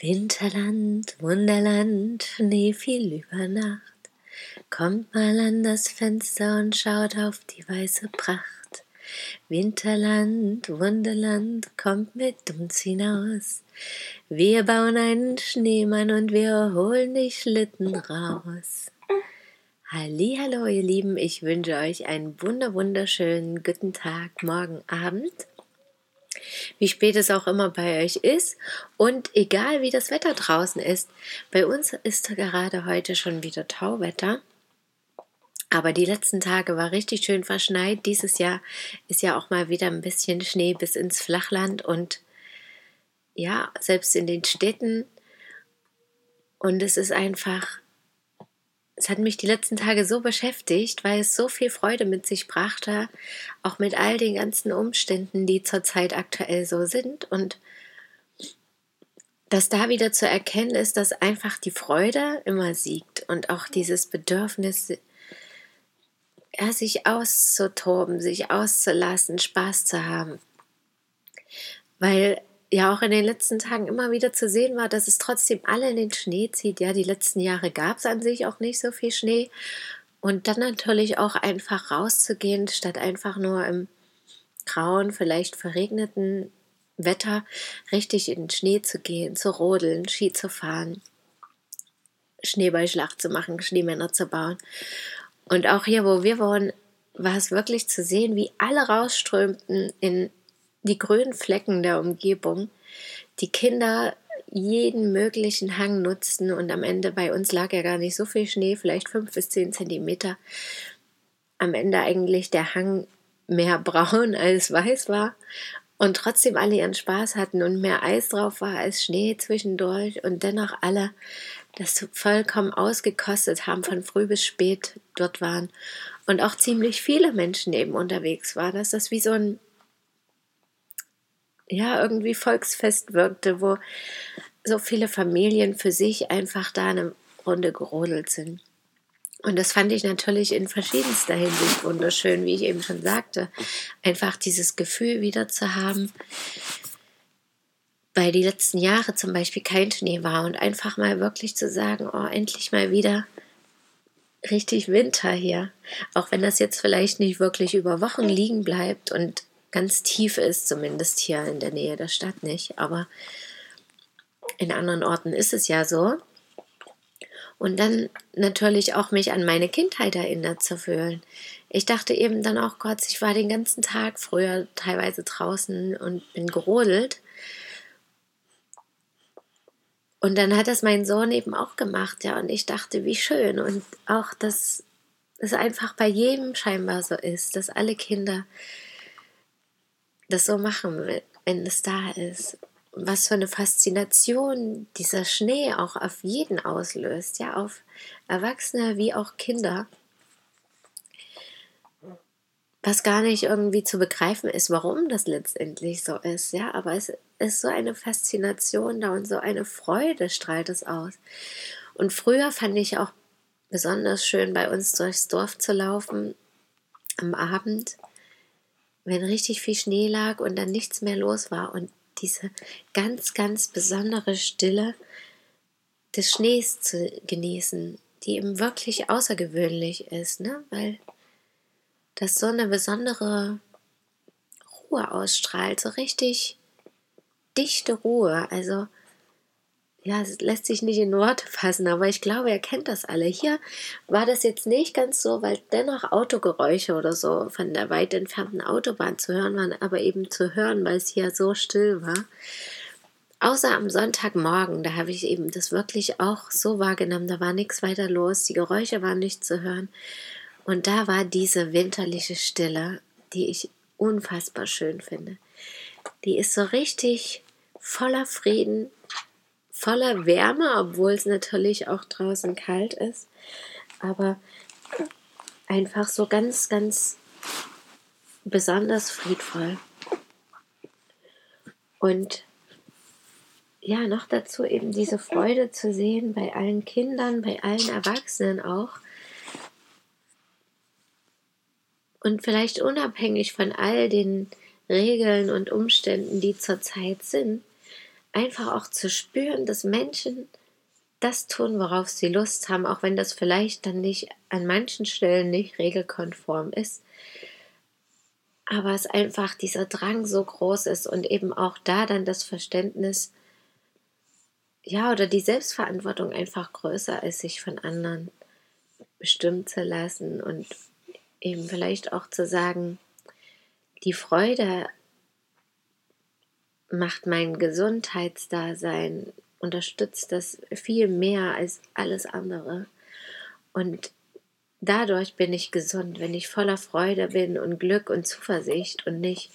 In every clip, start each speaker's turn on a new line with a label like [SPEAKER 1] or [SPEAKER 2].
[SPEAKER 1] Winterland, Wunderland, Schnee fiel über Nacht. Kommt mal an das Fenster und schaut auf die weiße Pracht. Winterland, Wunderland, kommt mit uns hinaus. Wir bauen einen Schneemann und wir holen die Schlitten raus. Hallo, ihr Lieben, ich wünsche euch einen wunder wunderschönen guten Tag, morgen Abend wie spät es auch immer bei euch ist und egal wie das Wetter draußen ist. Bei uns ist gerade heute schon wieder Tauwetter. Aber die letzten Tage war richtig schön verschneit. Dieses Jahr ist ja auch mal wieder ein bisschen Schnee bis ins Flachland und ja, selbst in den Städten. Und es ist einfach es hat mich die letzten Tage so beschäftigt, weil es so viel Freude mit sich brachte, auch mit all den ganzen Umständen, die zurzeit aktuell so sind und dass da wieder zu erkennen ist, dass einfach die Freude immer siegt und auch dieses Bedürfnis, ja, sich auszutoben, sich auszulassen, Spaß zu haben. Weil ja auch in den letzten Tagen immer wieder zu sehen war, dass es trotzdem alle in den Schnee zieht. Ja, die letzten Jahre gab es an sich auch nicht so viel Schnee. Und dann natürlich auch einfach rauszugehen, statt einfach nur im grauen, vielleicht verregneten Wetter richtig in den Schnee zu gehen, zu rodeln, Ski zu fahren, Schneeballschlacht zu machen, Schneemänner zu bauen. Und auch hier, wo wir wohnen, war es wirklich zu sehen, wie alle rausströmten in die grünen Flecken der Umgebung, die Kinder jeden möglichen Hang nutzten und am Ende bei uns lag ja gar nicht so viel Schnee, vielleicht fünf bis zehn Zentimeter. Am Ende eigentlich der Hang mehr braun als weiß war und trotzdem alle ihren Spaß hatten und mehr Eis drauf war als Schnee zwischendurch und dennoch alle das vollkommen ausgekostet haben, von früh bis spät dort waren und auch ziemlich viele Menschen eben unterwegs waren, dass das wie so ein ja, irgendwie Volksfest wirkte, wo so viele Familien für sich einfach da eine Runde gerodelt sind. Und das fand ich natürlich in verschiedenster Hinsicht wunderschön, wie ich eben schon sagte. Einfach dieses Gefühl wieder zu haben, weil die letzten Jahre zum Beispiel kein Schnee war und einfach mal wirklich zu sagen, oh, endlich mal wieder richtig Winter hier. Auch wenn das jetzt vielleicht nicht wirklich über Wochen liegen bleibt und ganz tief ist, zumindest hier in der Nähe der Stadt nicht. Aber in anderen Orten ist es ja so. Und dann natürlich auch mich an meine Kindheit erinnert zu fühlen. Ich dachte eben dann auch, Gott, ich war den ganzen Tag früher teilweise draußen und bin gerodelt. Und dann hat das mein Sohn eben auch gemacht, ja. Und ich dachte, wie schön. Und auch, dass es einfach bei jedem scheinbar so ist, dass alle Kinder das so machen, wenn es da ist. Was für eine Faszination dieser Schnee auch auf jeden auslöst, ja, auf Erwachsene wie auch Kinder. Was gar nicht irgendwie zu begreifen ist, warum das letztendlich so ist, ja, aber es ist so eine Faszination da und so eine Freude strahlt es aus. Und früher fand ich auch besonders schön, bei uns durchs Dorf zu laufen am Abend wenn richtig viel Schnee lag und dann nichts mehr los war und diese ganz, ganz besondere Stille des Schnees zu genießen, die eben wirklich außergewöhnlich ist, ne? weil das so eine besondere Ruhe ausstrahlt, so richtig dichte Ruhe. Also ja, es lässt sich nicht in Worte fassen, aber ich glaube, ihr kennt das alle. Hier war das jetzt nicht ganz so, weil dennoch Autogeräusche oder so von der weit entfernten Autobahn zu hören waren, aber eben zu hören, weil es hier so still war. Außer am Sonntagmorgen, da habe ich eben das wirklich auch so wahrgenommen, da war nichts weiter los, die Geräusche waren nicht zu hören. Und da war diese winterliche Stille, die ich unfassbar schön finde. Die ist so richtig voller Frieden, voller Wärme, obwohl es natürlich auch draußen kalt ist. Aber einfach so ganz, ganz besonders friedvoll. Und ja, noch dazu eben diese Freude zu sehen bei allen Kindern, bei allen Erwachsenen auch. Und vielleicht unabhängig von all den Regeln und Umständen, die zurzeit sind, einfach auch zu spüren, dass Menschen das tun, worauf sie Lust haben, auch wenn das vielleicht dann nicht an manchen Stellen nicht regelkonform ist. Aber es einfach dieser Drang so groß ist und eben auch da dann das Verständnis, ja, oder die Selbstverantwortung einfach größer ist, sich von anderen bestimmen zu lassen und eben vielleicht auch zu sagen, die Freude macht mein Gesundheitsdasein, unterstützt das viel mehr als alles andere. Und dadurch bin ich gesund, wenn ich voller Freude bin und Glück und Zuversicht und nicht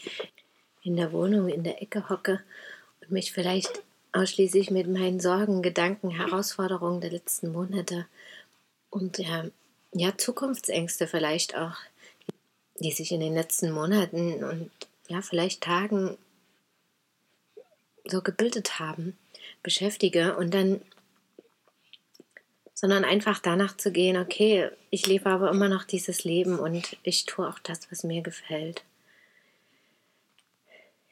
[SPEAKER 1] in der Wohnung in der Ecke hocke und mich vielleicht ausschließlich mit meinen Sorgen, Gedanken, Herausforderungen der letzten Monate und ja, ja Zukunftsängste vielleicht auch, die sich in den letzten Monaten und ja vielleicht Tagen so gebildet haben, beschäftige und dann, sondern einfach danach zu gehen, okay, ich lebe aber immer noch dieses Leben und ich tue auch das, was mir gefällt.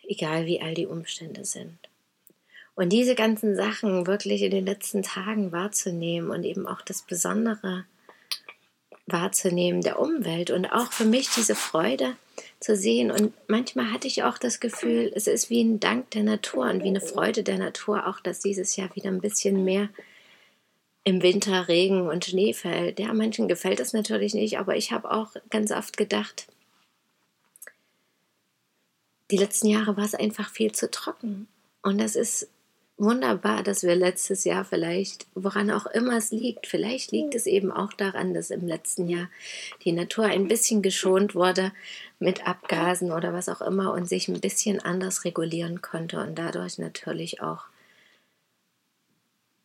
[SPEAKER 1] Egal wie all die Umstände sind. Und diese ganzen Sachen wirklich in den letzten Tagen wahrzunehmen und eben auch das Besondere wahrzunehmen der Umwelt und auch für mich diese Freude zu sehen. Und manchmal hatte ich auch das Gefühl, es ist wie ein Dank der Natur und wie eine Freude der Natur, auch dass dieses Jahr wieder ein bisschen mehr im Winter Regen und Schnee fällt. Ja, manchen gefällt es natürlich nicht, aber ich habe auch ganz oft gedacht, die letzten Jahre war es einfach viel zu trocken. Und das ist wunderbar, dass wir letztes Jahr vielleicht, woran auch immer es liegt, vielleicht liegt es eben auch daran, dass im letzten Jahr die Natur ein bisschen geschont wurde mit Abgasen oder was auch immer und sich ein bisschen anders regulieren konnte und dadurch natürlich auch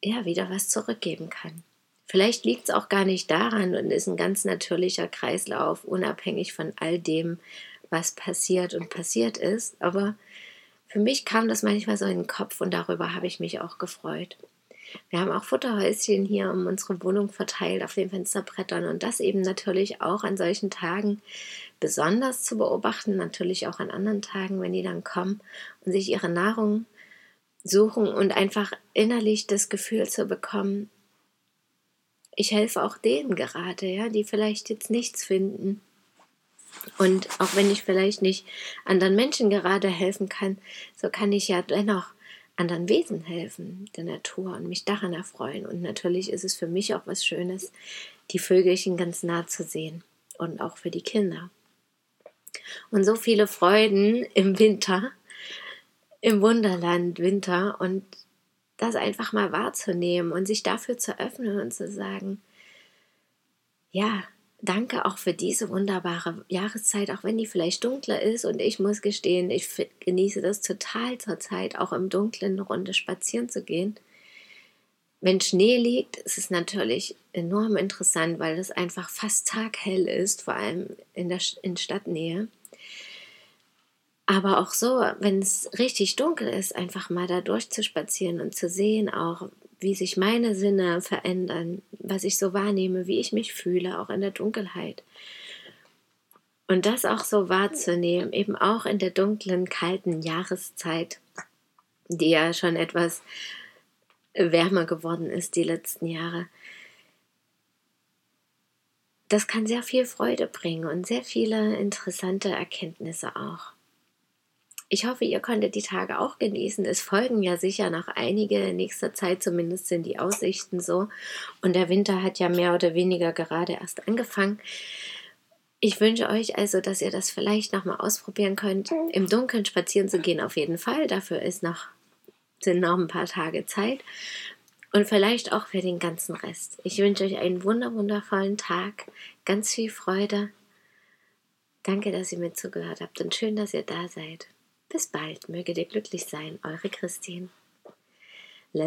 [SPEAKER 1] ja wieder was zurückgeben kann. Vielleicht liegt es auch gar nicht daran und ist ein ganz natürlicher Kreislauf, unabhängig von all dem, was passiert und passiert ist, aber für mich kam das manchmal so in den Kopf und darüber habe ich mich auch gefreut. Wir haben auch Futterhäuschen hier um unsere Wohnung verteilt auf den Fensterbrettern und das eben natürlich auch an solchen Tagen besonders zu beobachten, natürlich auch an anderen Tagen, wenn die dann kommen und sich ihre Nahrung suchen und einfach innerlich das Gefühl zu bekommen, ich helfe auch denen gerade, ja, die vielleicht jetzt nichts finden und auch wenn ich vielleicht nicht anderen Menschen gerade helfen kann, so kann ich ja dennoch anderen Wesen helfen, der Natur und mich daran erfreuen. Und natürlich ist es für mich auch was Schönes, die Vögelchen ganz nah zu sehen und auch für die Kinder. Und so viele Freuden im Winter, im Wunderland Winter und das einfach mal wahrzunehmen und sich dafür zu öffnen und zu sagen, ja, danke auch für diese wunderbare Jahreszeit, auch wenn die vielleicht dunkler ist. Und ich muss gestehen, ich genieße das total zur Zeit, auch im Dunkeln eine Runde spazieren zu gehen. Wenn Schnee liegt, ist es natürlich enorm interessant, weil es einfach fast taghell ist, vor allem in der in Stadtnähe. Aber auch so, wenn es richtig dunkel ist, einfach mal da durchzuspazieren und zu sehen, auch wie sich meine Sinne verändern, was ich so wahrnehme, wie ich mich fühle, auch in der Dunkelheit. Und das auch so wahrzunehmen, eben auch in der dunklen, kalten Jahreszeit, die ja schon etwas wärmer geworden ist die letzten Jahre. Das kann sehr viel Freude bringen und sehr viele interessante Erkenntnisse auch. Ich hoffe, ihr konntet die Tage auch genießen. Es folgen ja sicher noch einige. In nächster Zeit zumindest sind die Aussichten so. Und der Winter hat ja mehr oder weniger gerade erst angefangen. Ich wünsche euch also, dass ihr das vielleicht nochmal ausprobieren könnt, im Dunkeln spazieren zu gehen, auf jeden Fall. Dafür ist noch, sind noch ein paar Tage Zeit. Und vielleicht auch für den ganzen Rest. Ich wünsche euch einen wunder wundervollen Tag, ganz viel Freude. Danke, dass ihr mir zugehört habt und schön, dass ihr da seid. Bis bald, möget ihr glücklich sein, eure Christine. La